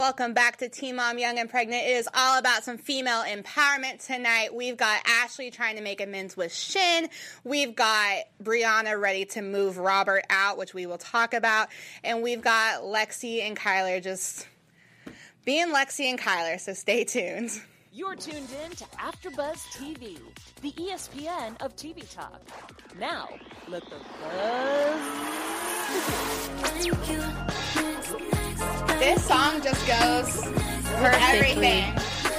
Welcome back to Teen Mom Young and Pregnant. It is all about some female empowerment tonight. We've got Ashley trying to make amends with Shin. We've got Brianna ready to move Robert out, which we will talk about. And we've got Lexi and Kyler just being Lexi and Kyler, so stay tuned. You're tuned in to AfterBuzz TV, the ESPN of TV talk. Now, let the buzz This song just goes for everything.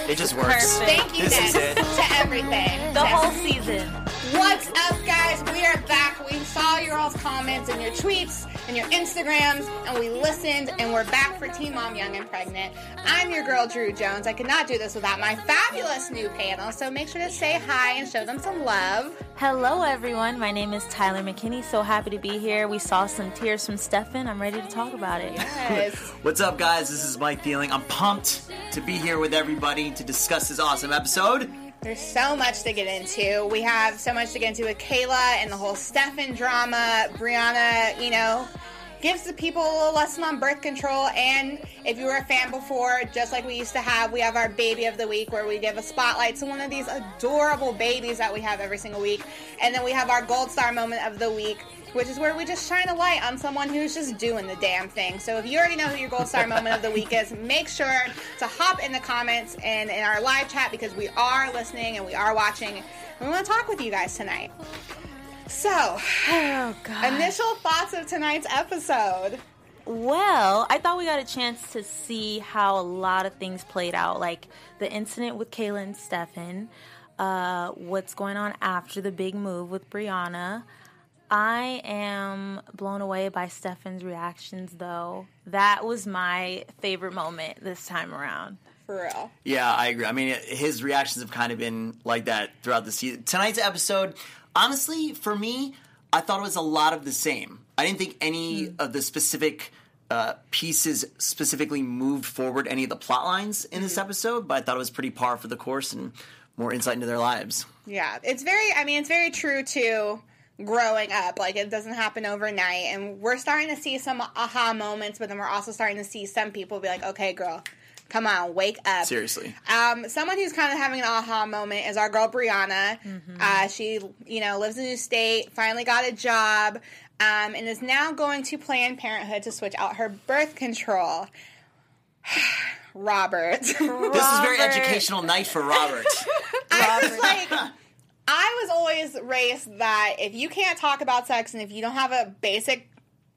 It just works. Thank you, This is Nick, it. to everything. The To whole season. What's up, guys? We are back. We saw your all's comments and your tweets and your Instagrams, and we listened, and we're back for Teen Mom Young and Pregnant. I'm your girl, Drew Jones. I could not do this without my fabulous new panel, so make sure to say hi and show them some love. Hello, everyone. My name is Tyler McKinney. So happy to be here. We saw some tears from Stefan. I'm ready to talk about it. Yes. What's up, guys? This is Mike Thieling. I'm pumped to be here with everybody to discuss this awesome episode. There's so much to get into. We have so much to get into with Kayla and the whole Stefan drama. Brianna, you know, gives the people a little lesson on birth control. And if you were a fan before, just like we used to have, we have our baby of the week where we give a spotlight to one of these adorable babies that we have every single week. And then we have our gold star moment of the week. Which is where we just shine a light on someone who's just doing the damn thing. So if you already know who your gold star moment of the week is, make sure to hop in the comments and in our live chat because we are listening and we are watching. And we want to talk with you guys tonight. So, Oh, initial thoughts of tonight's episode. Well, I thought we got a chance to see how a lot of things played out, like the incident with Kayla and Stefan, uh, what's going on after the big move with Brianna. I am blown away by Stefan's reactions, though. That was my favorite moment this time around. For real. Yeah, I agree. I mean, his reactions have kind of been like that throughout the season. Tonight's episode, honestly, for me, I thought it was a lot of the same. I didn't think any of the specific uh, pieces specifically moved forward any of the plot lines in this episode, but I thought it was pretty par for the course and more insight into their lives. Yeah, it's very. I mean, it's very true to growing up. Like it doesn't happen overnight, and we're starting to see some aha moments. But then we're also starting to see some people be like, "Okay, girl, come on, wake up." Seriously. Um, someone who's kind of having an aha moment is our girl Brianna. Mm-hmm. Uh, she, you know, lives in a new state, finally got a job, um, and is now going to Planned Parenthood to switch out her birth control. Robert. This is very educational night for Robert. I was like, I was always raised that if you can't talk about sex and if you don't have a basic,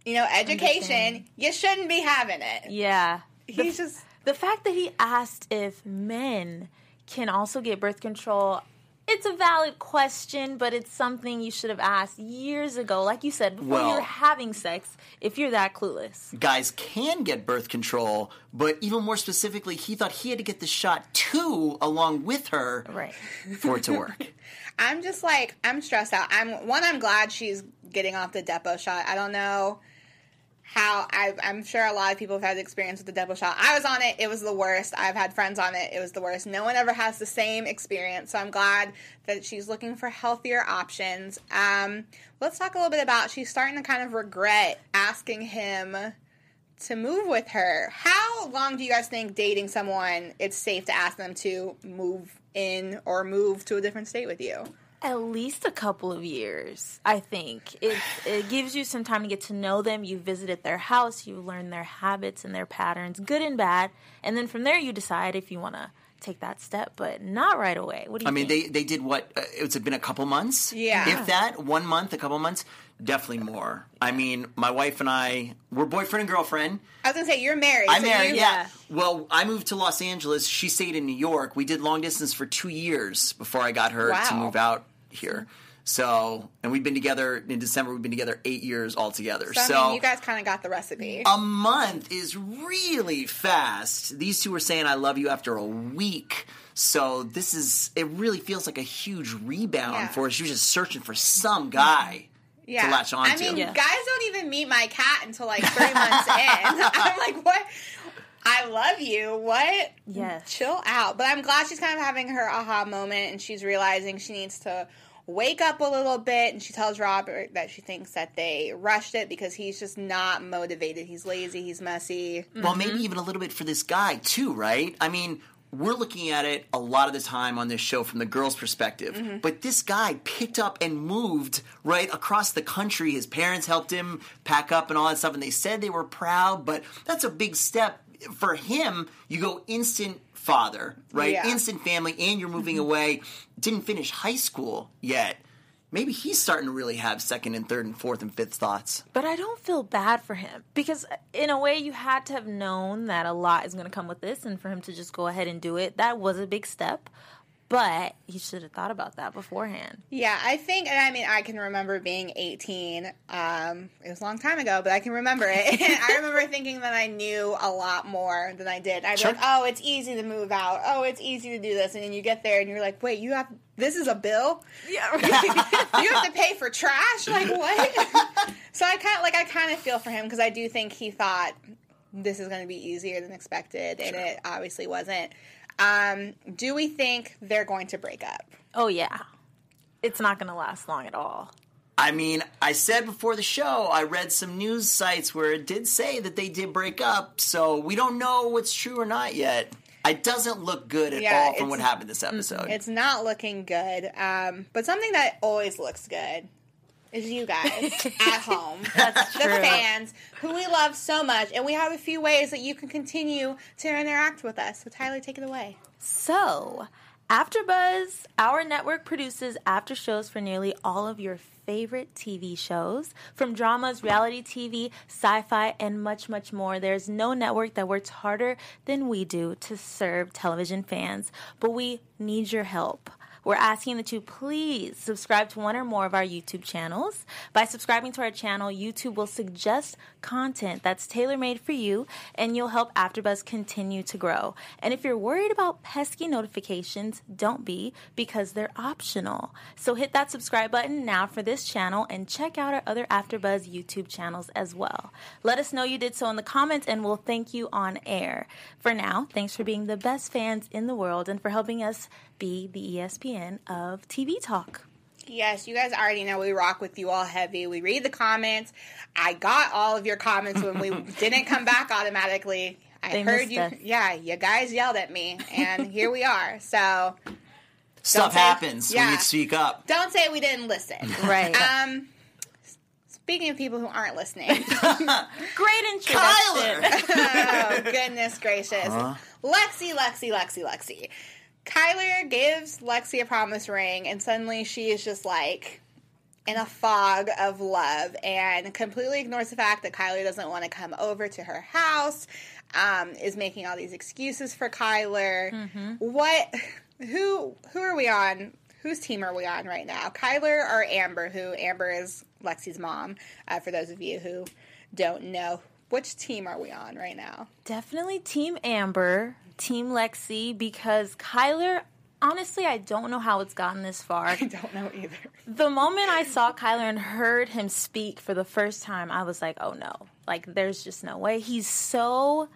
you know, education, Understand. you shouldn't be having it. Yeah. He's just The fact that he asked if men can also get birth control, it's a valid question, but it's something you should have asked years ago. Like you said, before Well- you're having sex, if you're that clueless. guys can get birth control, but even more specifically, he thought he had to get the shot too along with her Right. for it to work. I'm just like I'm stressed out. I'm one. I'm glad she's getting off the Depo shot. I don't know how. I, I'm sure a lot of people have had experience with the Depo shot. I was on it. It was the worst. I've had friends on it. It was the worst. No one ever has the same experience. So I'm glad that she's looking for healthier options. Um, let's talk a little bit about. She's starting to kind of regret asking him to move with her. How long do you guys think dating someone it's safe to ask them to move in or move to a different state with you? At least a couple of years, I think. It, it gives you some time to get to know them. You visited their house, you learn their habits and their patterns, good and bad. And then from there, you decide if you want to take that step, but not right away. What do you I mean, think? they they did what? Uh, it's been a couple months. Yeah. if that, one month, a couple months, definitely more. I mean, my wife and I, we're boyfriend and girlfriend. I was gonna say you're married. I'm so married. you- yeah. Well, I moved to Los Angeles. She stayed in New York. We did long distance for two years before I got her to move out here. So, and we've been together in December. We've been together eight years altogether. So, So, I mean, you guys kind of got the recipe. a month is really fast. These two were saying "I love you" after a week. So this is it. Really feels like a huge rebound Yeah. for her. She was just searching for some guy yeah. to latch onto. I mean, Yeah. guys don't even meet my cat until like three months in. I'm like, what? I love you. What? Yes. Chill out. But I'm glad she's kind of having her aha moment and she's realizing she needs to wake up a little bit. And she tells Robert that she thinks that they rushed it because he's just not motivated. He's lazy. He's messy. Well, maybe mm-hmm. even a little bit for this guy too, right? I mean, we're looking at it a lot of the time on this show from the girl's perspective, mm-hmm. but this guy picked up and moved right across the country. His parents helped him pack up and all that stuff, and they said they were proud, but that's a big step for him. You go instant father, right? Yeah. Instant family, and you're moving mm-hmm. away. Didn't finish high school yet. Maybe he's starting to really have second and third and fourth and fifth thoughts. But I don't feel bad for him because, uh, in a way, you had to have known that a lot is going to come with this, and for him to just go ahead and do it, that was a big step. But he should have thought about that beforehand. Yeah, I think, and I mean, I can remember being 18. Um, it was a long time ago, but I can remember it. And I remember thinking that I knew a lot more than I did. I'd be like, oh, it's easy to move out. Oh, it's easy to do this. And then you get there and you're like, wait, you have, this is a bill? Yeah. you have to pay for trash? Like, what? so I kind of, like, I kind of feel for him because I do think he thought this is going to be easier than expected, and it obviously wasn't. Um, do we think they're going to break up? oh, yeah. It's not going to last long at all. I mean, I said before the show, I read some news sites where it did say that they did break up, so we don't know what's true or not yet. It doesn't look good at Yeah, all from what happened this episode. It's not looking good. Um, but something that always looks good is you guys at home. That's the true. fans who we love so much. And we have a few ways that you can continue to interact with us. So, Tyler, take it away. So, AfterBuzz, our network produces after shows for nearly all of your favorite TV shows, from dramas, reality TV, sci-fi, and much, much more. There's no network that works harder than we do to serve television fans, but we need your help. We're asking that you please subscribe to one or more of our YouTube channels. By subscribing to our channel, YouTube will suggest content that's tailor made for you, and you'll help AfterBuzz continue to grow. And if you're worried about pesky notifications, don't be because they're optional. So hit that subscribe button now for this channel and check out our other AfterBuzz YouTube channels as well. Let us know you did so in the comments, and we'll thank you on air. For now, thanks for being the best fans in the world and for helping us be the ESPN of TV talk. Yes, you guys already know we rock with you all heavy. We read the comments. I got all of your comments when we didn't come back automatically. I They heard you. us. Yeah, you guys yelled at me, and here we are. So Stuff say- happens when yeah. you speak up. don't say we didn't listen. Right. Um, speaking of people who aren't listening, Great introduction. oh goodness gracious, Lexi, Lexi, Lexi, Lexi. Kyler gives Lexi a promise ring, and suddenly she is just like in a fog of love and completely ignores the fact that Kyler doesn't want to come over to her house. Um, is making all these excuses for Kyler. What? Who? Who are we on? Whose team are we on right now? Kyler or Amber? Who Amber is Lexi's mom. Uh, for those of you who don't know, which team are we on right now? Definitely Team Amber, Team Lexi, because Kyler, honestly, I don't know how it's gotten this far. I don't know either. The moment I saw Kyler and heard him speak for the first time, I was like, oh no. Like, there's just no way. He's so.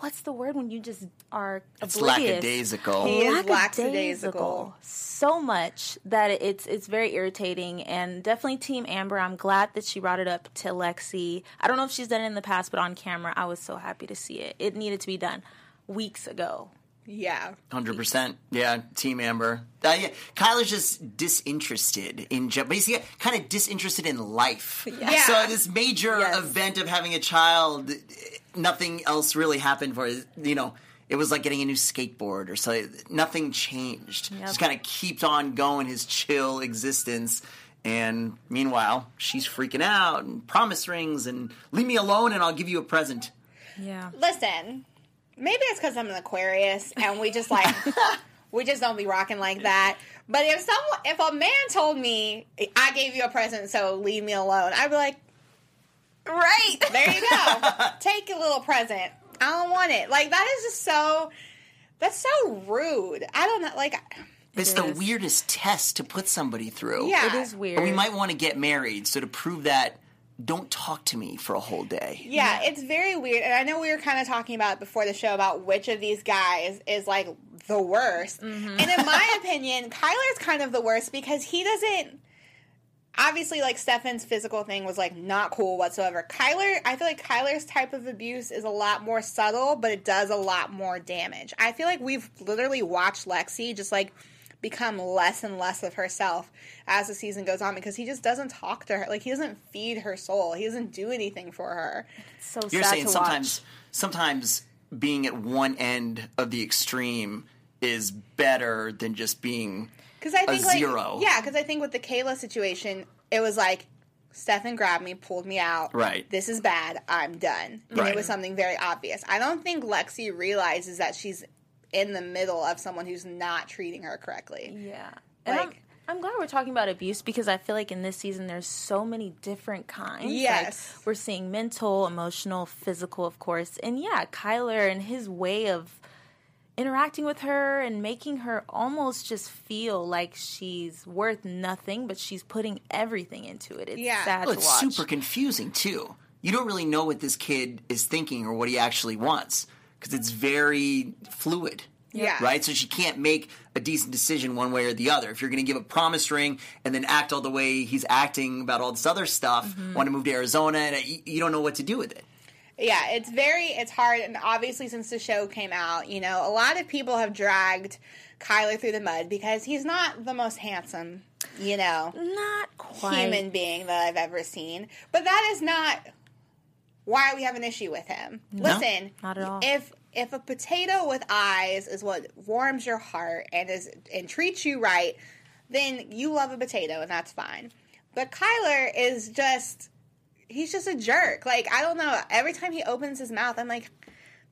What's the word when you just are It's oblivious? lackadaisical. He is Lackadaisical. lackadaisical. So much that it's it's very irritating and definitely Team Amber. I'm glad that she brought it up to Lexi. I don't know if she's done it in the past, but on camera, I was so happy to see it. It needed to be done weeks ago. Yeah. Hundred percent, yeah. Team Amber. Uh, yeah. Kyler's just disinterested in, Je- basically, kind of disinterested in life. Yeah. So this major Yes. event of having a child, nothing else really happened for it. You know, it was like getting a new skateboard or something. Nothing changed. Yep. Just kind of keeps on going his chill existence. And meanwhile, she's freaking out and promise rings and leave me alone and I'll give you a present. Yeah. Listen, maybe it's because I'm an Aquarius and we just like we just don't be rocking like that. But if someone, if a man told me I gave you a present, so leave me alone, I'd be like, Right. there you go, take a little present. I don't want it. Like that is just so. That's so rude. I don't know. Like, It's It the weirdest test to put somebody through. yeah, It is weird. But we might want to get married, so to prove that don't talk to me for a whole day. Yeah, it's very weird. And I know we were kind of talking about before the show about which of these guys is like the worst. Mm-hmm. And in my opinion, Kyler's kind of the worst because he doesn't. Obviously, like Stefan's physical thing was like not cool whatsoever. Kyler, I feel like Kyler's type of abuse is a lot more subtle, but it does a lot more damage. I feel like we've literally watched Lexi just like become less and less of herself as the season goes on because he just doesn't talk to her. Like he doesn't feed her soul. He doesn't do anything for her. so You're sad saying to sometimes watch. sometimes being at one end of the extreme is better than just being Because I think like zero. yeah, because I think with the Kayla situation, it was like Stefan grabbed me, pulled me out. Right. This is bad. I'm done. And Right. it was something very obvious. I don't think Lexi realizes that she's in the middle of someone who's not treating her correctly. Yeah. And I'm, Like- I'm glad we're talking about abuse because I feel like in this season there's so many different kinds. Like, Yes. we're seeing mental, emotional, physical, of course. And yeah, Kyler and his way of interacting with her and making her almost just feel like she's worth nothing, but she's putting everything into it. It's Yeah. sad Well, to it's watch. super confusing too. You don't really know what this kid is thinking or what he actually wants because it's very fluid. Yeah. Right? So she can't make a decent decision one way or the other. If you're going to give a promise ring and then act all the way he's acting about all this other stuff, Mm-hmm. want to move to Arizona, and you, you don't know what to do with it. Yeah, it's very it's hard and obviously since the show came out, you know, a lot of people have dragged Kyler through the mud because he's not the most handsome, you know, Not quite. human being that I've ever seen. But that is not why we have an issue with him. Listen, not at all. If if a potato with eyes is what warms your heart and is and treats you right, then you love a potato and that's fine. But Kyler is just he's just a jerk. Like I don't know, every time he opens his mouth I'm like,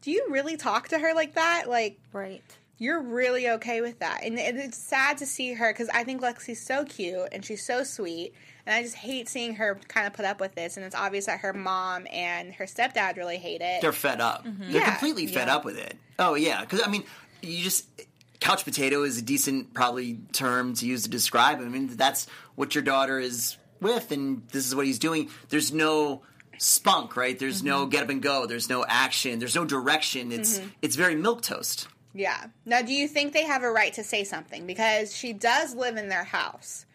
do you really talk to her like that? Like Right. you're really okay with that. And it's sad to see her because I think Lexi's so cute and she's so sweet. And I just hate seeing her kind of put up with this. And it's obvious that her mom and her stepdad really hate it. They're fed up. They're Mm-hmm. Yeah. completely fed Yeah. up with it. Oh yeah, because I mean, you just couch potato is a decent probably term to use to describe. him. I mean, that's what your daughter is with, and this is what he's doing. There's no spunk, right? There's Mm-hmm. no get up and go. There's no action. There's no direction. It's Mm-hmm. it's very milk toast. yeah. Now, do you think they have a right to say something? Because she does live in their house.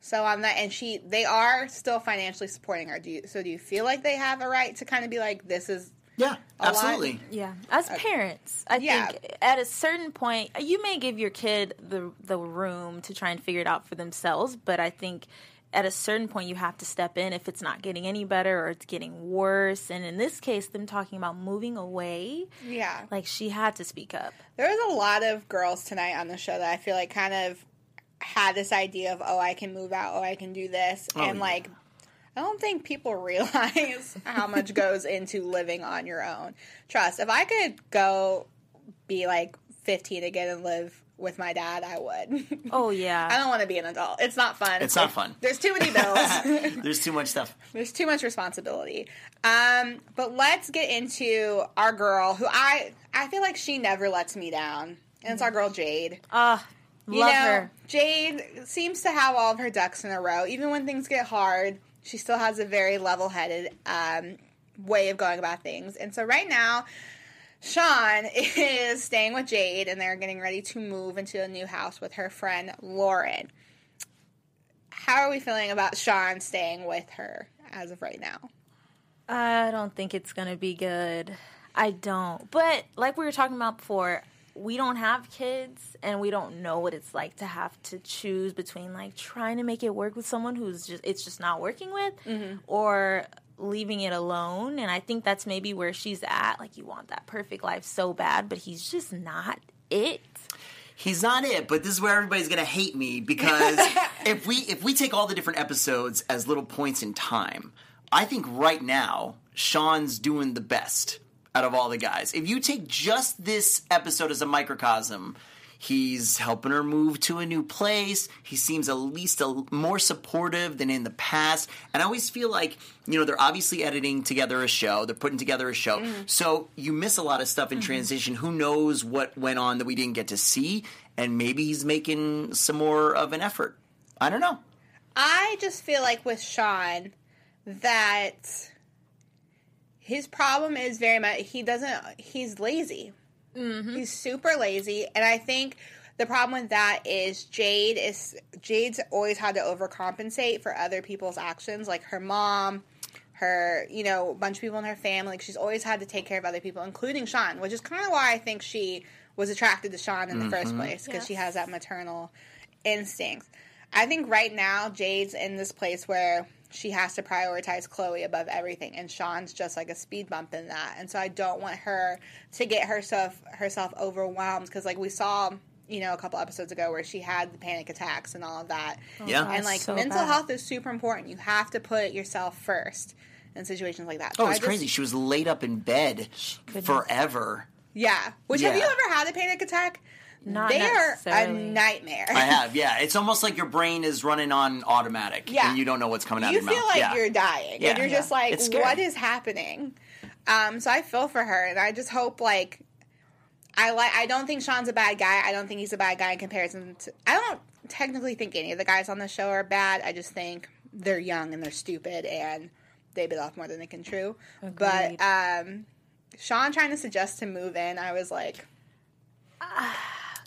So on that, and she, they are still financially supporting her. Do you? So do you feel like they have a right to kind of be like, this is Yeah, A lot. absolutely. Yeah, as parents, I yeah. think at a certain point you may give your kid the the room to try and figure it out for themselves, but I think at a certain point you have to step in if it's not getting any better or it's getting worse. And in this case, them talking about moving away, yeah? like she had to speak up. There was a lot of girls tonight on the show that I feel like kind of had this idea of, oh, I can move out, oh, I can do this. and yeah. like, I don't think people realize how much goes into living on your own. Trust, if I could go be like 15 again and live with my dad, I would. Oh yeah. I don't want to be an adult. It's not fun. It's not fun. There's too many bills. There's too much stuff. There's too much responsibility. Um, but let's get into our girl who I I feel like she never lets me down. And it's our girl Jade. ah, love You know, her. Jade seems to have all of her ducks in a row. Even when things get hard, she still has a very level headed um, way of going about things. And so right now, Sean is staying with Jade and they're getting ready to move into a new house with her friend Lauren. How are we feeling about Sean staying with her as of right now? I don't think it's gonna be good. I don't. But like we were talking about before, we don't have kids and we don't know what it's like to have to choose between like trying to make it work with someone who's just it's just not working with mm-hmm. or leaving it alone. And I think that's maybe where she's at. Like you want that perfect life so bad, but he's just not it. He's not it, but this is where everybody's gonna hate me because if we if we take all the different episodes as little points in time, I think right now Sean's doing the best out of all the guys. If you take just this episode as a microcosm, he's helping her move to a new place. He seems at least a, more supportive than in the past. And I always feel like, you know, they're obviously editing together a show, they're putting together a show. Mm-hmm. So you miss a lot of stuff in mm-hmm. transition. Who knows what went on that we didn't get to see? And maybe he's making some more of an effort. I don't know. I just feel like with Sean that his problem is very much he doesn't he's lazy. Mm-hmm. He's super lazy, and I think the problem with that is Jade is Jade's always had to overcompensate for other people's actions, like her mom, her you know bunch of people in her family. Like she's always had to take care of other people, including Sean, which is kind of why I think she was attracted to Sean in the mm-hmm. first place because she has that maternal instinct. I think right now Jade's in this place where she has to prioritize Chloe above everything, and Sean's just like a speed bump in that. And so I don't want her to get herself herself overwhelmed because, like we saw, you know, a couple episodes ago where she had the panic attacks and all of that. Yeah. and like so mental bad. health is super important. You have to put yourself first in situations like that. Oh, So I it's just- crazy. She was laid up in bed forever. Yeah. Which have you ever had a panic attack? Not they are a nightmare. I have, yeah. It's almost like your brain is running on automatic, Yeah. and you don't know what's coming out you of your feel mouth. like yeah. you're dying Yeah. and you're Yeah. just like It's scary. what is happening um so i feel for her and i just hope like i like i don't think sean's a bad guy i don't think he's a bad guy in comparison to i don't technically think any of the guys on the show are bad i just think they're young and they're stupid and they bit off more than they can chew but um sean trying to suggest to move in i was like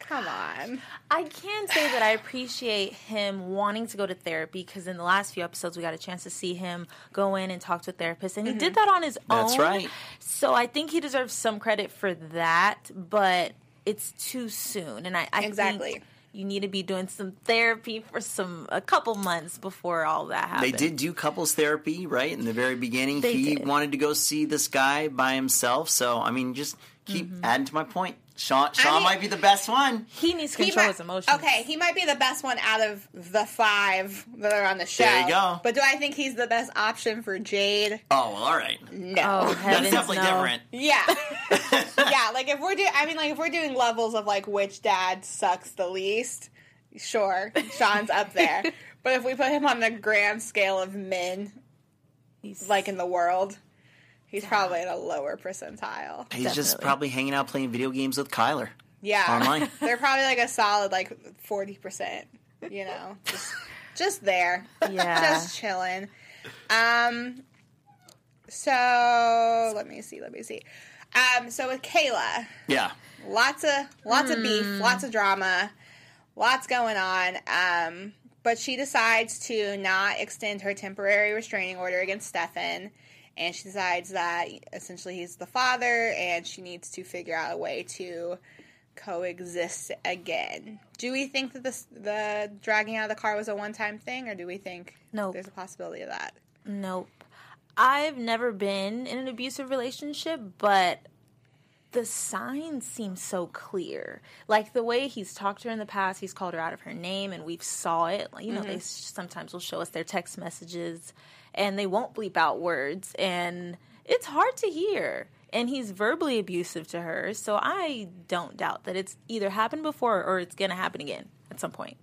come on I can say that I appreciate him wanting to go to therapy because in the last few episodes we got a chance to see him go in and talk to a therapist, and he did mm-hmm. that on his That's own. right. So I think he deserves some credit for that, but it's too soon, and I, I Exactly. think you need to be doing some therapy for some a couple months before all that happens. They did do couples therapy, right? In the very beginning, They he did. wanted to go see this guy by himself. So, I mean, just keep mm-hmm. adding to my point. Sean, Sean mean- might be the best one. He needs to He control might- his emotions. Okay, he might be the best one out of the five that are on the show. There you go. But do I think he's the best option for Jade? Oh, well, all right. No. Oh, That's definitely no. different. Yeah. yeah, like if we're doing I mean like if we're doing levels of like which dad sucks the least, sure, Sean's up there. But if we put him on the grand scale of men He's- like in the world, he's probably in a lower percentile. He's just probably hanging out playing video games with Kyler. Yeah. Online. They're probably like a solid like 40%, you know. Just just there. Yeah. just chilling. Um, so let me see, let me see. Um, so with Kayla, Yeah. lots of lots of beef, lots of drama, lots going on. Um, but she decides to not extend her temporary restraining order against Stefan, and she decides that essentially he's the father, and she needs to figure out a way to coexist again. Do we think that this the dragging out of the car was a one time thing, or do we think Nope. there's a possibility of that? Nope. I've never been in an abusive relationship, but the signs seem so clear. Like the way he's talked to her in the past, he's called her out of her name, and we've saw it. You know, mm-hmm. they sometimes will show us their text messages, and they won't bleep out words, and it's hard to hear. And he's verbally abusive to her, so I don't doubt that it's either happened before or it's gonna happen again at some point.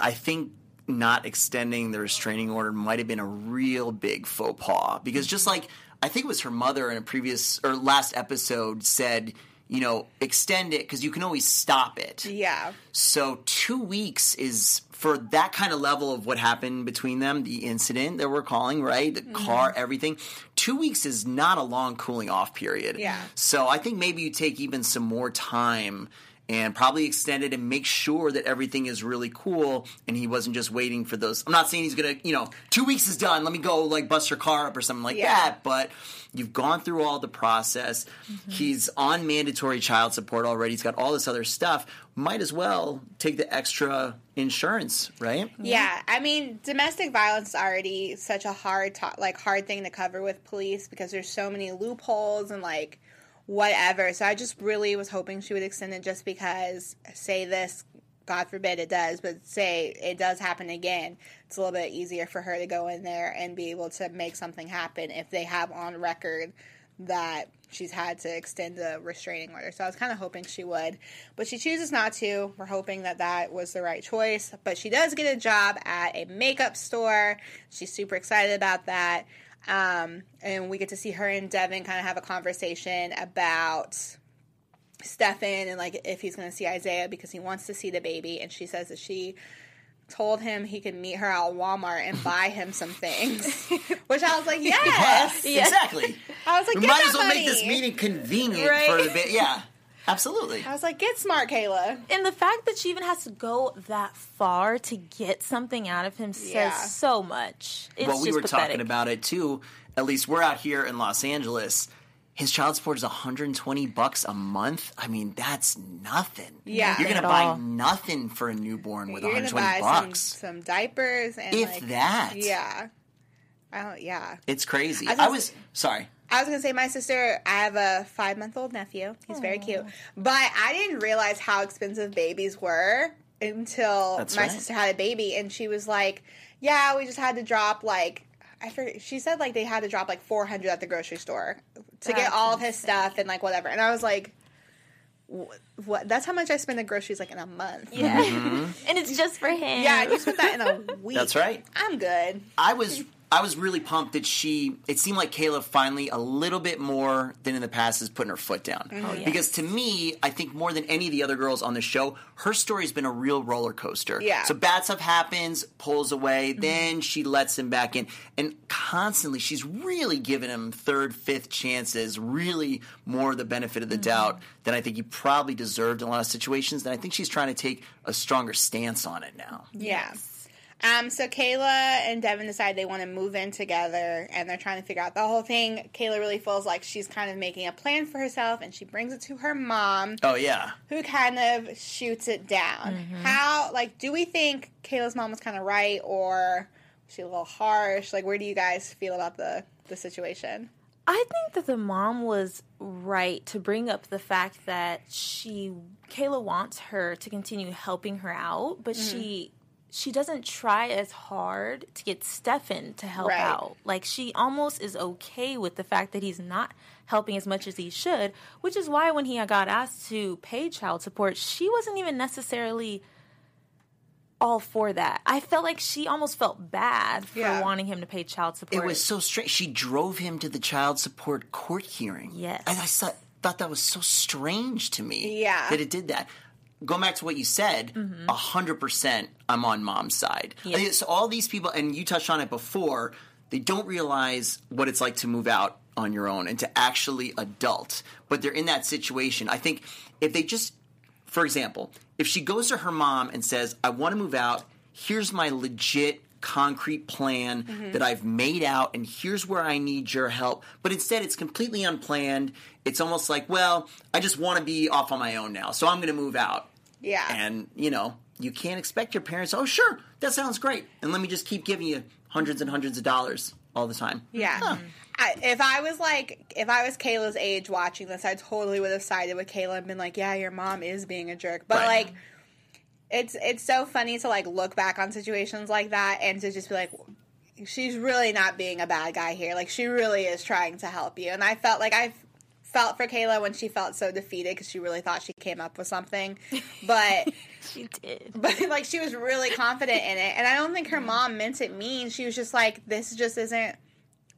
I think not extending the restraining order might have been a real big faux pas because just like I think it was her mother in a previous or last episode said, you know, extend it because you can always stop it. Yeah. So two weeks is for that kind of level of what happened between them, the incident that we're calling, right? The mm-hmm. car, everything. Two weeks is not a long cooling off period. Yeah. So I think maybe you take even some more time and probably extend it and make sure that everything is really cool and he wasn't just waiting for those. I'm not saying he's gonna, you know, two weeks is done. Let me go like bust your car up or something like Yeah. that. But you've gone through all the process. Mm-hmm. He's on mandatory child support already. He's got all this other stuff. Might as well take the extra insurance, right? Yeah, I mean, domestic violence is already such a hard, to- like, hard thing to cover with police because there's so many loopholes and like whatever. So I just really was hoping she would extend it, just because. Say this, God forbid it does, but say it does happen again, it's a little bit easier for her to go in there and be able to make something happen if they have on record that she's had to extend the restraining order. So I was kind of hoping she would, but she chooses not to. We're hoping that that was the right choice. But she does get a job at a makeup store. She's super excited about that. Um, and we get to see her and Devin kind of have a conversation about Stefan and like if he's going to see Isaiah because he wants to see the baby. And she says that she told him he could meet her at Walmart and buy him some things. Which I was like, yes. Yeah, exactly. I was like, We get might that as well money. make this meeting convenient Right. for the bit. Yeah, absolutely. I was like, get smart, Kayla. And the fact that she even has to go that far to get something out of him says Yeah. so much. It's well, we just were pathetic. talking about it too. At least we're out here in Los Angeles. His child support is 120 bucks a month. I mean, that's nothing. Yeah. you're gonna buy all. nothing for a newborn with You're 120 buy some, bucks. some diapers and If like that. Yeah. Oh yeah. It's crazy. I was I was sorry. I was gonna say my sister. I have a five month old nephew. He's very cute, but I didn't realize how expensive babies were until That's my right. sister had a baby, and she was like, "Yeah, we just had to drop like." I forget, she said like they had to drop like 400 at the grocery store to get That's all of his stuff and like whatever. And I was like, "Wh- "What? That's how much I spend on groceries like in a month." Yeah. Mm-hmm. and it's just for him. Yeah, you spent that in a week. That's right. I'm good. I was I was really pumped that she. It seemed like Kayla finally a little bit more than in the past is putting her foot down. Mm-hmm. yes. Because to me, I think more than any of the other girls on the show, her story's been a real roller coaster. Yeah. So bad stuff happens, pulls away, Mm-hmm. then she lets him back in, and constantly she's really giving him third, fifth chances, really more the benefit of the Mm-hmm. doubt than I think he probably deserved in a lot of situations. And I think she's trying to take a stronger stance on it now. Yeah. Um, so Kayla and Devin decide they want to move in together and they're trying to figure out the whole thing. Kayla really feels like she's kind of making a plan for herself and she brings it to her mom, Oh yeah. who kind of shoots it down. How, like, do we think Kayla's mom was kind of right or was she a little harsh? Like, where do you guys feel about the, the situation? I think that the mom was right to bring up the fact that she Kayla wants her to continue helping her out, but Mm-hmm. she she doesn't try as hard to get Stefan to help Right. out. Like she almost is okay with the fact that he's not helping as much as he should, which is why when he got asked to pay child support, she wasn't even necessarily all for that. I felt like she almost felt bad for Yeah. wanting him to pay child support. It was so strange. She drove him to the child support court hearing. Yes. And I thought, thought that was so strange to me. Yeah. That it did that. Going back to what you said, mm-hmm. a 100% I'm on mom's side. Think it's all these people, and you touched on it before, they don't realize what it's like to move out on your own and to actually adult. But they're in that situation. I think if they just for example, if she goes to her mom and says, I want to move out, here's my legit concrete plan mm-hmm. that I've made out, and here's where I need your help. But instead, it's completely unplanned. It's almost like, well, I just want to be off on my own now, so I'm going to move out. Yeah. And, you know, you can't expect your parents, oh, sure, that sounds great. And let me just keep giving you hundreds and hundreds of dollars all the time. Yeah. I, if I was like, if I was Kayla's age watching this, I totally would have sided with Kayla and been like, yeah, your mom is being a jerk. But Right. like, it's it's so funny to like look back on situations like that and to just be like, she's really not being a bad guy here. Like, she really is trying to help you. And I felt like I felt for Kayla when she felt so defeated because she really thought she came up with something, but. she did. but like she was really confident in it and i don't think her mom meant it mean she was just like this just isn't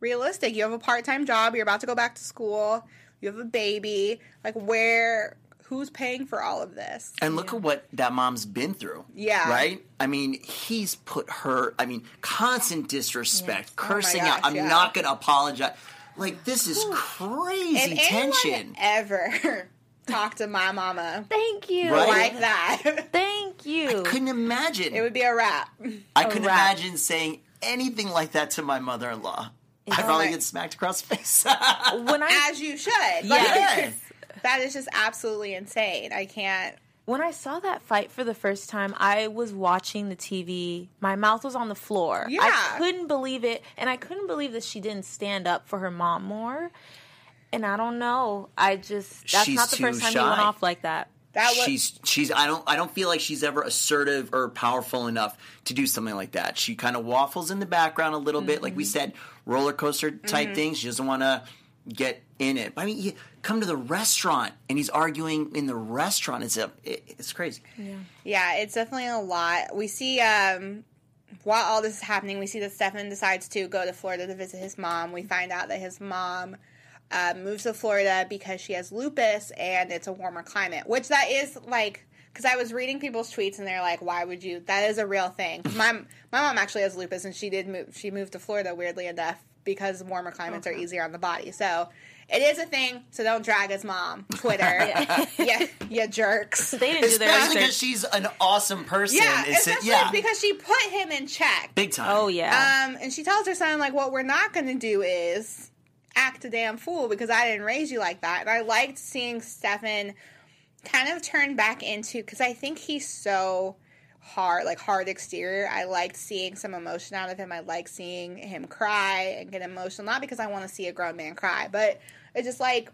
realistic you have a part-time job you're about to go back to school you have a baby like where who's paying for all of this And look at what that mom's been through. Yeah. Right? I mean, he's put her, I mean, constant disrespect, cursing Oh my out. I'm yeah. not going to apologize. Like, this is crazy if tension. ever talk to my mama Thank you. Right? like that Thank you. I couldn't imagine. it would be a wrap I couldn't wrap. imagine saying anything like that to my mother in law. I'd Oh probably my- get smacked across the face. when I as you should Like, Yeah. That is just absolutely insane i can't when I saw that fight for the first time, I was watching the TV. My mouth was on the floor. Yeah. I couldn't believe it, and I couldn't believe that she didn't stand up for her mom more. And I don't know. I just that's She's not the too first time he went off like that. that was she's she's I don't I don't feel like she's ever assertive or powerful enough to do something like that. She kind of waffles in the background a little bit, like we mm-hmm. said, roller coaster type mm-hmm. thing. She doesn't want to get in it. I mean, you come to the restaurant and he's arguing in the restaurant. It's a it, it's crazy. Yeah, it's definitely a lot. We see um while all this is happening, we see that Stefan decides to go to Florida to visit his mom. We find out that his mom uh, moves to Florida because she has lupus and it's a warmer climate, which that is like because I was reading people's tweets and they're like, "Why would you?" That is a real thing. My my mom actually has lupus, and she did move. She moved to Florida, weirdly enough, because warmer climates are easier on the body. So it is a thing. So don't drag his mom. Twitter, yeah, you jerks. They didn't do their Especially because she's an awesome person. Yeah, It's- especially yeah, because she put him in check. big time. Oh yeah. Um, and she tells her son, like, what we're not going to do is act a damn fool because I didn't raise you like that. And I liked seeing Stefan kind of turn back into, because I think he's so hard, like hard exterior. I liked seeing some emotion out of him. I like seeing him cry and get emotional, not because I want to see a grown man cry, but it's just like,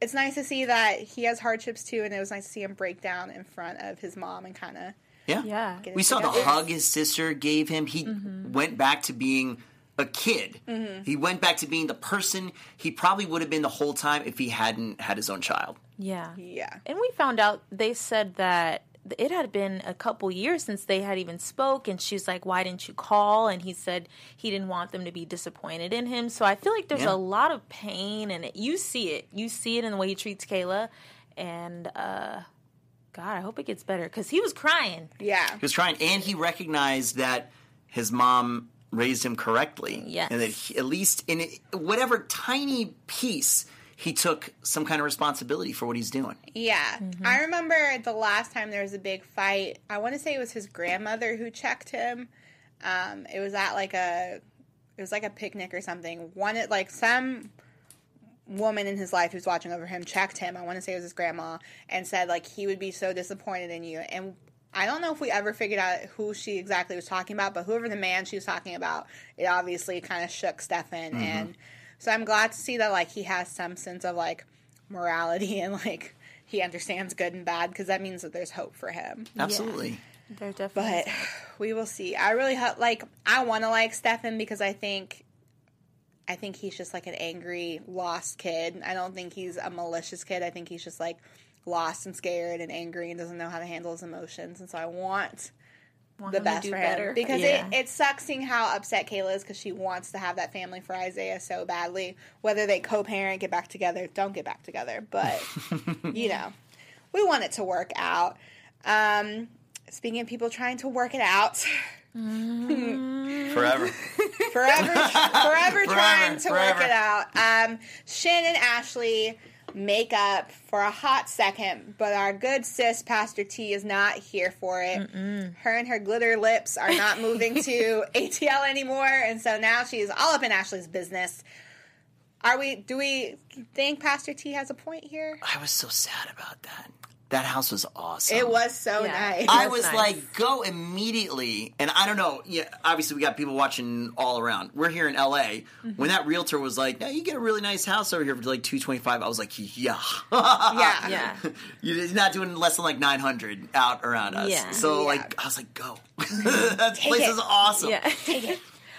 it's nice to see that he has hardships too, and it was nice to see him break down in front of his mom and kind of yeah. yeah. We saw the hug his sister gave him. He mm-hmm. went back to being a kid. Mm-hmm. He went back to being the person he probably would have been the whole time if he hadn't had his own child. Yeah. Yeah. And we found out they said that it had been a couple years since they had even spoke and she's like why didn't you call? And he said he didn't want them to be disappointed in him. So i feel like there's Yeah. a lot of pain and it, you see it. You see it in the way he treats kayla. And uh god i hope it gets better because he was crying. Yeah. He was crying and he recognized that his mom raised him correctly. yeah And that he, at least in whatever tiny piece, he took some kind of responsibility for what he's doing. Yeah. I remember the last time there was a big fight. I want to say it was his grandmother who checked him. Um, it was at like a it was like a picnic or something. One like some woman in his life who's watching over him checked him. I want to say it was his grandma and said like he would be so disappointed in you. And I don't know if we ever figured out who she exactly was talking about, but whoever the man she was talking about, it obviously kind of shook Stefan. And so I'm glad to see that like he has some sense of like morality and like he understands good and bad because that means that there's hope for him. Absolutely. they're definitely But we will see. I really ho- like. I want to like Stefan because I think, I think he's just like an angry, lost kid. I don't think he's a malicious kid. I think he's just like lost and scared and angry and doesn't know how to handle his emotions. And so I want want the him to best do for better. him because Yeah. it, it sucks seeing how upset Kayla is because she wants to have that family for Isaiah so badly. Whether they co-parent, get back together, don't get back together, but you know, we want it to work out. Um, speaking of people trying to work it out, Forever. forever, forever trying to work it out. Um, Shin and Ashley make up for a hot second, but our good sis Pastor T is not here for it. Her and her glitter lips are not moving to ATL anymore, and so now she's all up in Ashley's business. Are we? Do we think Pastor T has a point here? I was so sad about that. That house was awesome. It was so Yeah. nice. I That's was nice. like, go immediately. And I don't know. Yeah, obviously we got people watching all around. We're here in LA. Mm-hmm. When that realtor was like, "No, you get a really nice house over here for like two twenty five, I was like, yeah, yeah, yeah You're not doing less than like nine hundred out around us. Yeah. So Yeah. like, I was like, go. that place it. is awesome. Yeah.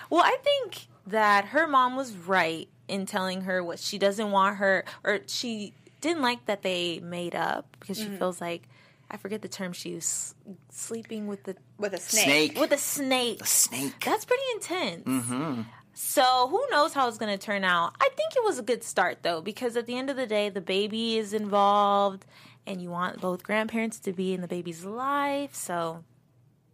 well, I think that her mom was right in telling her what she doesn't want her, or she didn't like that they made up because Mm-hmm. she feels like I forget the term she was sleeping with the with a snake. Snake. with a snake. A snake. That's pretty intense. Mm-hmm. So who knows how it's going to turn out? I think it was a good start though, because at the end of the day, the baby is involved, and you want both grandparents to be in the baby's life. So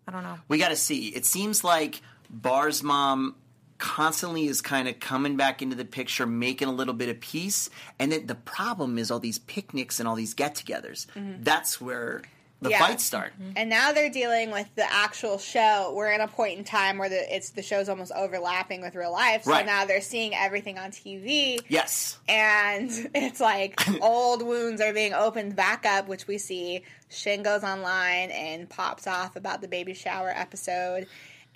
I don't know. we got to see. It seems like Bar's mom constantly is kind of coming back into the picture, making a little bit of peace. And then the problem is all these picnics and all these get togethers. That's where the Yeah. fights start. And now they're dealing with the actual show. We're in a point in time where the it's the show's almost overlapping with real life. So Right. now they're seeing everything on TV, Yes. and it's like old wounds are being opened back up, which we see. Shin goes online and pops off about the baby shower episode,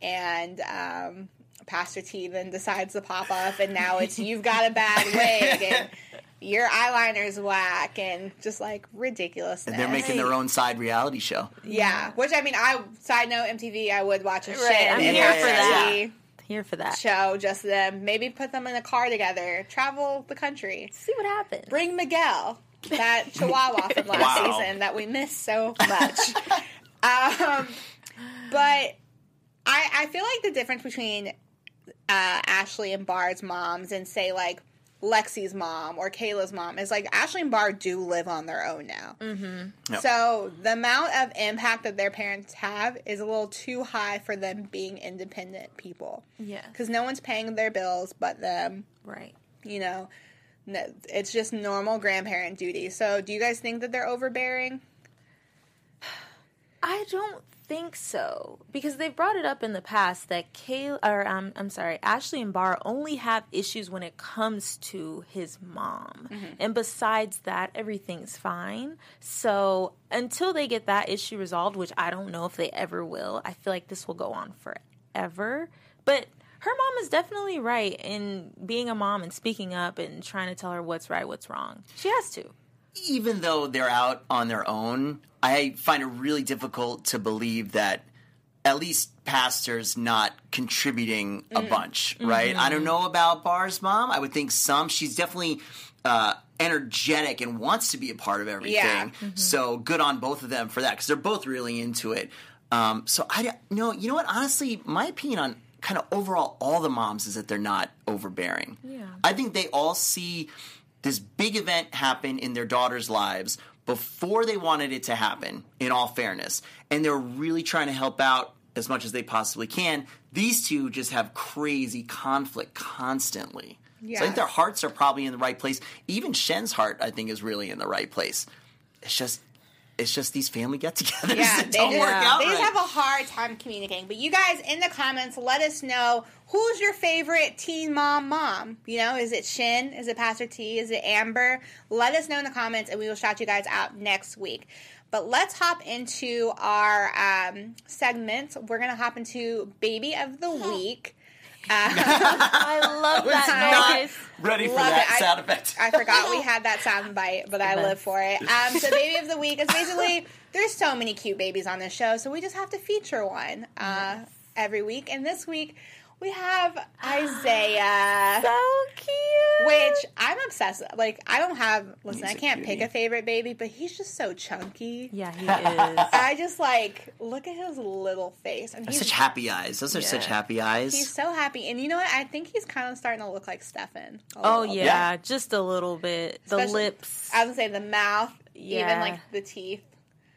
and um, Pastor T then decides to pop off, and now it's you've got a bad wig and. Your eyeliner's whack and just like ridiculousness. And they're making their own side reality show. Yeah, which I mean, I side note MTV, I would watch a shit Right, I'm here for that. T Here for that. show just them. Maybe put them in a car together, travel the country, See what happens. bring Miguel, that Chihuahua from last Wow. season that we missed so much. um, but I I feel like the difference between uh, Ashley and Bar's moms and say like Lexi's mom or Kayla's mom is like Ashley and Bar do live on their own now. Mm-hmm. So the amount of impact that their parents have is a little too high for them being independent people. Yeah. Because no one's paying their bills but them. Right. You know, it's just normal grandparent duty. So do you guys think that they're overbearing? I don't think so because they've brought it up in the past that Kay or um, I'm sorry, Ashley and Bar only have issues when it comes to his mom, and besides that, everything's fine. So until they get that issue resolved, which I don't know if they ever will, I feel like this will go on forever. But her mom is definitely right in being a mom and speaking up and trying to tell her what's right, what's wrong. She has to. Even though they're out on their own, I find it really difficult to believe that at least Pastor's not contributing a bunch, right? I don't know about Bar's mom. I would think some. She's definitely uh, energetic and wants to be a part of everything. Yeah. So good on both of them for that because they're both really into it. Um, so I don't know. You know what? Honestly, my opinion on kind of overall all the moms is that they're not overbearing. Yeah. I think they all see this big event happen in their daughters' lives before they wanted it to happen, in all fairness. And they're really trying to help out as much as they possibly can. These two just have crazy conflict constantly. So I think their hearts are probably in the right place. Even Shen's heart, I think, is really in the right place. It's just it's just these family get-togethers Yeah, that they don't just, work out they right. have a hard time communicating. But you guys in the comments, let us know who's your favorite teen mom mom. You know, is it Shin? Is it Pastor T? Is it Amber? Let us know in the comments, and we will shout you guys out next week. But let's hop into our um, segment. We're gonna hop into Baby of the Week. I love that not noise. ready for Love that it. I- sound effect. I forgot we had that sound bite, but I best. live for it. Um, so, baby of the week is basically there's so many cute babies on this show, so we just have to feature one uh, every week. And this week we have Isaiah, So cute. which I'm obsessed. with. Like I don't have. Listen, He's I a can't pick a favorite baby, but he's just so chunky. Yeah, he is. I just like look at his little face, and he's Such happy eyes. Those are such happy eyes. he's so happy. And you know what? I think he's kind of starting to look like Stefan. Oh yeah, bit. Yeah. just a little bit. The Especially- lips. I was gonna say the mouth, even like the teeth.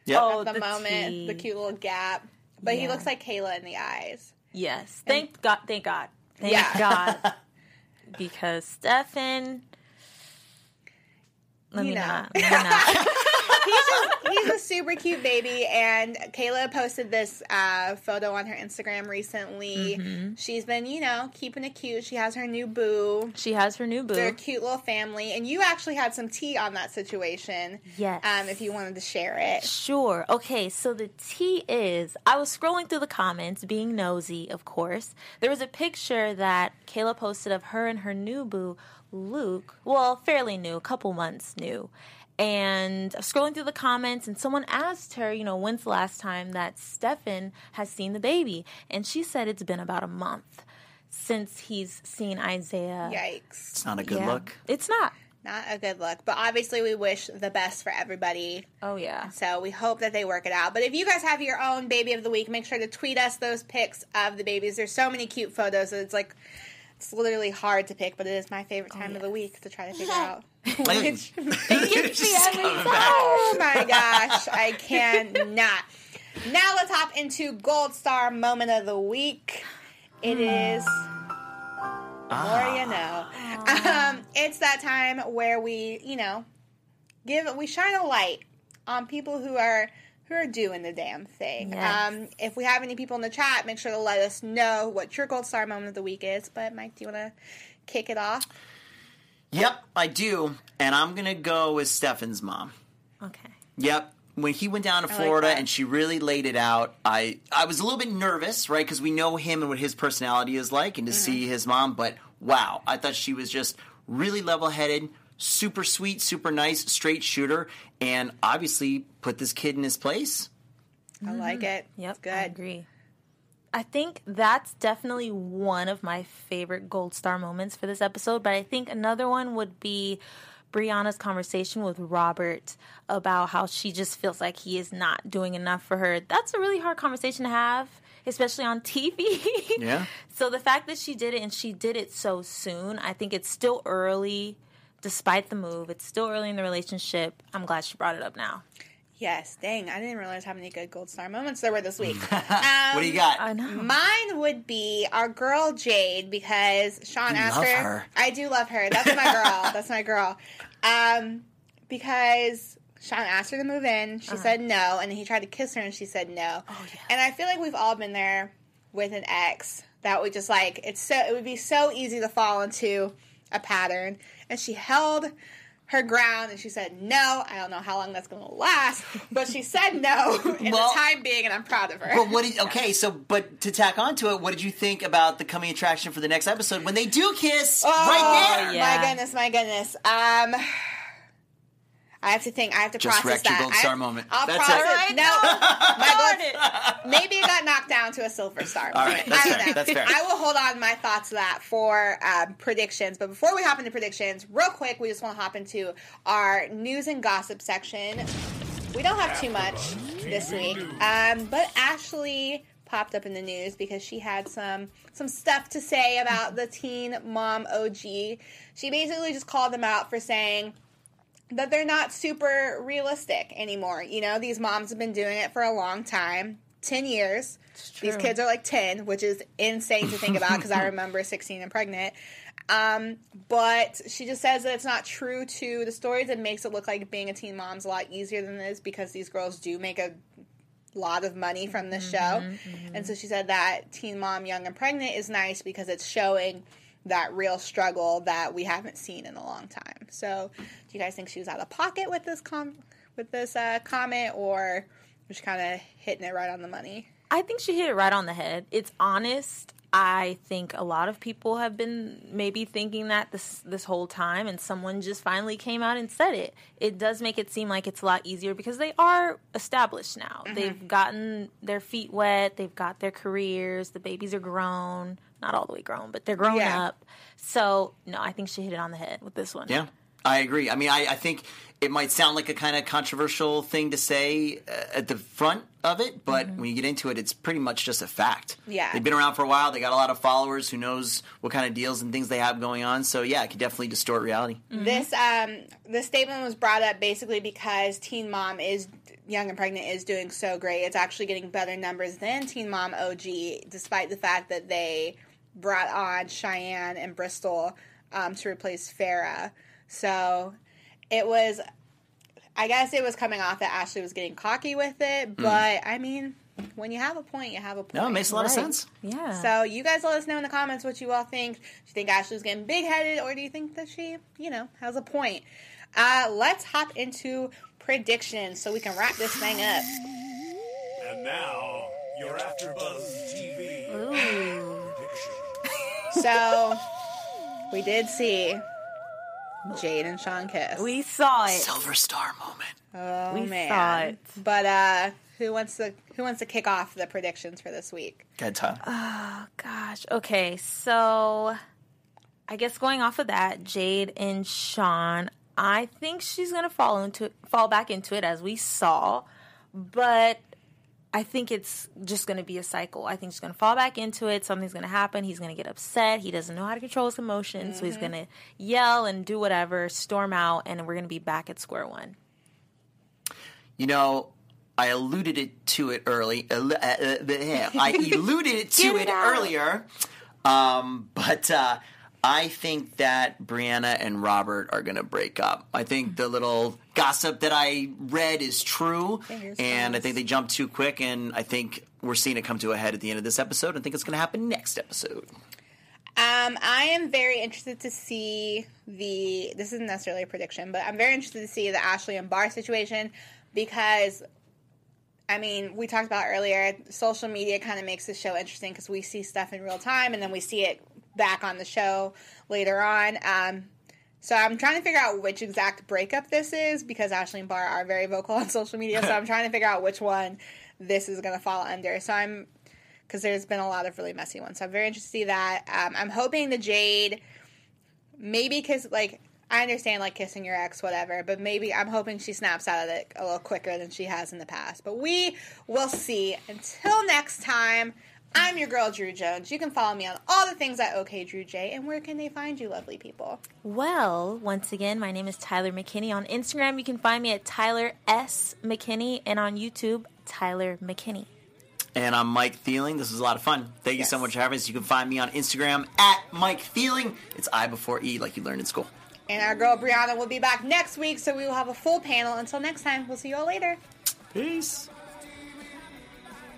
Yep. Oh, at the, the moment, the cute little gap. But he looks like Kayla in the eyes. Yes. Thank God. Thank God. Thank Yeah. God. Because Stefan. Let You me not. Let me. He's a super cute baby, and Kayla posted this uh, photo on her Instagram recently. Mm-hmm. She's been, you know, keeping it cute. She has her new boo. she has her new boo. They're a cute little family, and you actually had some tea on that situation. Yes. Um, if you wanted to share it. Sure. Okay, so the tea is I was scrolling through the comments, being nosy, of course. There was a picture that Kayla posted of her and her new boo, Luke. Well, fairly new, a couple months new. And scrolling through the comments, and someone asked her, you know, when's the last time that Stefan has seen the baby? And she said it's been about a month since he's seen Isaiah. Yikes. It's not a good Yeah. look. It's not. Not a good look. But obviously, we wish the best for everybody. Oh, yeah. So we hope that they work it out. But if you guys have your own baby of the week, make sure to tweet us those pics of the babies. There's so many cute photos. It's like it's literally hard to pick, but it is my favorite oh, time of the week to try to figure out. Which, gets me every oh my gosh, I cannot. Now let's hop into Gold Star Moment of the Week. It hmm. is more you know. Um, it's that time where we, you know, give we shine a light on people who are who are doing the damn thing. Yes. Um, if we have any people in the chat, make sure to let us know what your gold star moment of the week is. But Mike, do you want to kick it off? Yep, I do. And I'm going to go with Stefan's mom. Okay. Yep. When he went down to Florida that. and she really laid it out, I I was a little bit nervous, right? Because we know him and what his personality is like, and to Mm-hmm. see his mom. But wow, I thought she was just really level headed, super sweet, super nice, straight shooter, and obviously put this kid in his place. I mm-hmm. like it. Yep, It's good. I agree. I think that's definitely one of my favorite gold star moments for this episode, but I think another one would be Brianna's conversation with Robert about how she just feels like he is not doing enough for her. That's a really hard conversation to have especially on TV. Yeah. So the fact that she did it and she did it so soon, I think it's still early. Despite the move, it's still early in the relationship. I'm glad she brought it up now. Yes, dang, I didn't realize how many good gold star moments there were this week. what do you got? I know. Mine would be our girl Jade because Sean You asked love her. her. I do love her. That's my girl. That's my girl. Um, because Sean asked her to move in, she said no, and then he tried to kiss her, and she said no. Oh, yeah. And I feel like we've all been there with an ex that would just like it's so it would be so easy to fall into a pattern. And she held her ground and she said no. I don't know how long that's going to last, but she said no in Well- the time being, and I'm proud of her. But what? Did, okay, so but to tack onto it, what did you think about the coming attraction for the next episode when they do kiss Oh, right there? yeah. My goodness, my goodness. Um, I have to think. I have to Just process wrecked your that. gold I- star moment. I'll That's process. it. Right? No, my gold, maybe it got knocked down to a silver star. All right, that's I don't fair, know. that's fair. I will hold on my thoughts to that for um, predictions. But before we hop into predictions, real quick, we just want to hop into our news and gossip section. We don't have too much this week, um, but Ashley popped up in the news because she had some some stuff to say about the Teen Mom OG. She basically just called them out for saying that they're not super realistic anymore. You know, these moms have been doing it for a long time 10 years. These kids are like 10, which is insane to think about because I remember 16 and pregnant. Um, but she just says that it's not true to the stories and makes it look like being a teen mom's a lot easier than it is because these girls do make a lot of money from this show. Mm-hmm, mm-hmm, mm-hmm. And so she said that Teen Mom Young and Pregnant is nice because it's showing that real struggle that we haven't seen in a long time. So, do you guys think she was out of pocket with this com- with this uh, comment or was she kind of hitting it right on the money? I think she hit it right on the head. It's honest. I think a lot of people have been maybe thinking that this this whole time, and someone just finally came out and said it. It does make it seem like it's a lot easier because they are established now. They've gotten their feet wet. They've got their careers. The babies are grown, not all the way grown, but they're grown Yeah. up. So no, I think she hit it on the head with this one. Yeah, I agree. I mean, I, I think it might sound like a kind of controversial thing to say uh, at the front of it, but when you get into it, it's pretty much just a fact. Yeah. They've been around for a while. They got a lot of followers. Who knows what kind of deals and things they have going on. So, yeah, it could definitely distort reality. This um this statement was brought up basically because Teen Mom is Young and Pregnant is doing so great. It's actually getting better numbers than Teen Mom OG, despite the fact that they brought on Cheyenne and Bristol um, to replace Farah. So it was, I guess it was coming off that Ashley was getting cocky with it, but I mean, when you have a point, you have a point. No, it makes a lot of sense. Yeah. So you guys let us know in the comments what you all think. Do you think Ashley's getting big headed, or do you think that she, you know, has a point? Uh, let's hop into predictions so we can wrap this thing up. And now, your AfterBuzz TV Ooh. Prediction. So we did see Jade and Sean kiss. We saw it. Silver star moment. oh we man! saw it. But uh, who wants to who wants to kick off the predictions for this week? Good time. Oh gosh. Okay. So I guess going off of that, Jade and Sean, I think she's gonna fall into fall back into it as we saw, but I think it's just gonna be a cycle. I think he's gonna fall back into it. Something's gonna happen. He's gonna get upset. He doesn't know how to control his emotions, so he's gonna yell and do whatever, storm out, and we're gonna be back at square one. You know, I alluded it to it early. Uh, uh, uh, yeah, I alluded it to it it earlier. Um, but uh, I think that Brianna and Robert are going to break up. I think the little gossip that I read is true, Fingers and I think they jumped too quick. And I think we're seeing it come to a head at the end of this episode. I think it's going to happen next episode. Um, I am very interested to see the. This isn't necessarily a prediction, but I'm very interested to see the Ashley and Bar situation because, I mean, we talked about earlier. Social media kind of makes the show interesting because we see stuff in real time and then we see it back on the show later on. Um, so I'm trying to figure out which exact breakup this is because Ashley and Bar are very vocal on social media. so I'm trying to figure out which one this is going to fall under. So I'm because there's been a lot of really messy ones. So I'm very interested to see that. Um, I'm hoping the Jade, maybe because like I understand like kissing your ex, whatever, but maybe I'm hoping she snaps out of it a little quicker than she has in the past. But we will see. Until next time, I'm your girl Drew Jones. You can follow me on all the things at OK Drew J. And where can they find you, lovely people? Well, once again, my name is Tyler McKinney. On Instagram, you can find me at Tyler S. McKinney, and on YouTube, Tyler McKinney. And I'm Mike Thieling. This was a lot of fun. Thank you so much for having us. You can find me on Instagram at Mike Thieling. It's I before E, like you learned in school. And our girl Brianna will be back next week, so we will have a full panel. Until next time, we'll see you all later. Peace.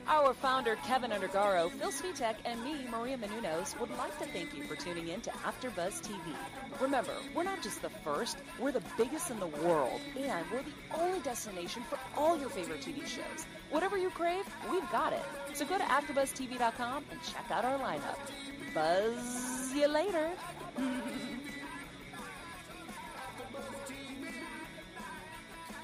Our founder, Kevin Undergaro, Phil Svitek, and me, Maria Menounos, would like to thank you for tuning in to AfterBuzz TV. Remember, we're not just the first, we're the biggest in the world, and we're the only destination for all your favorite TV shows. Whatever you crave, we've got it. So go to AfterBuzzTV.com and check out our lineup. Buzz you later.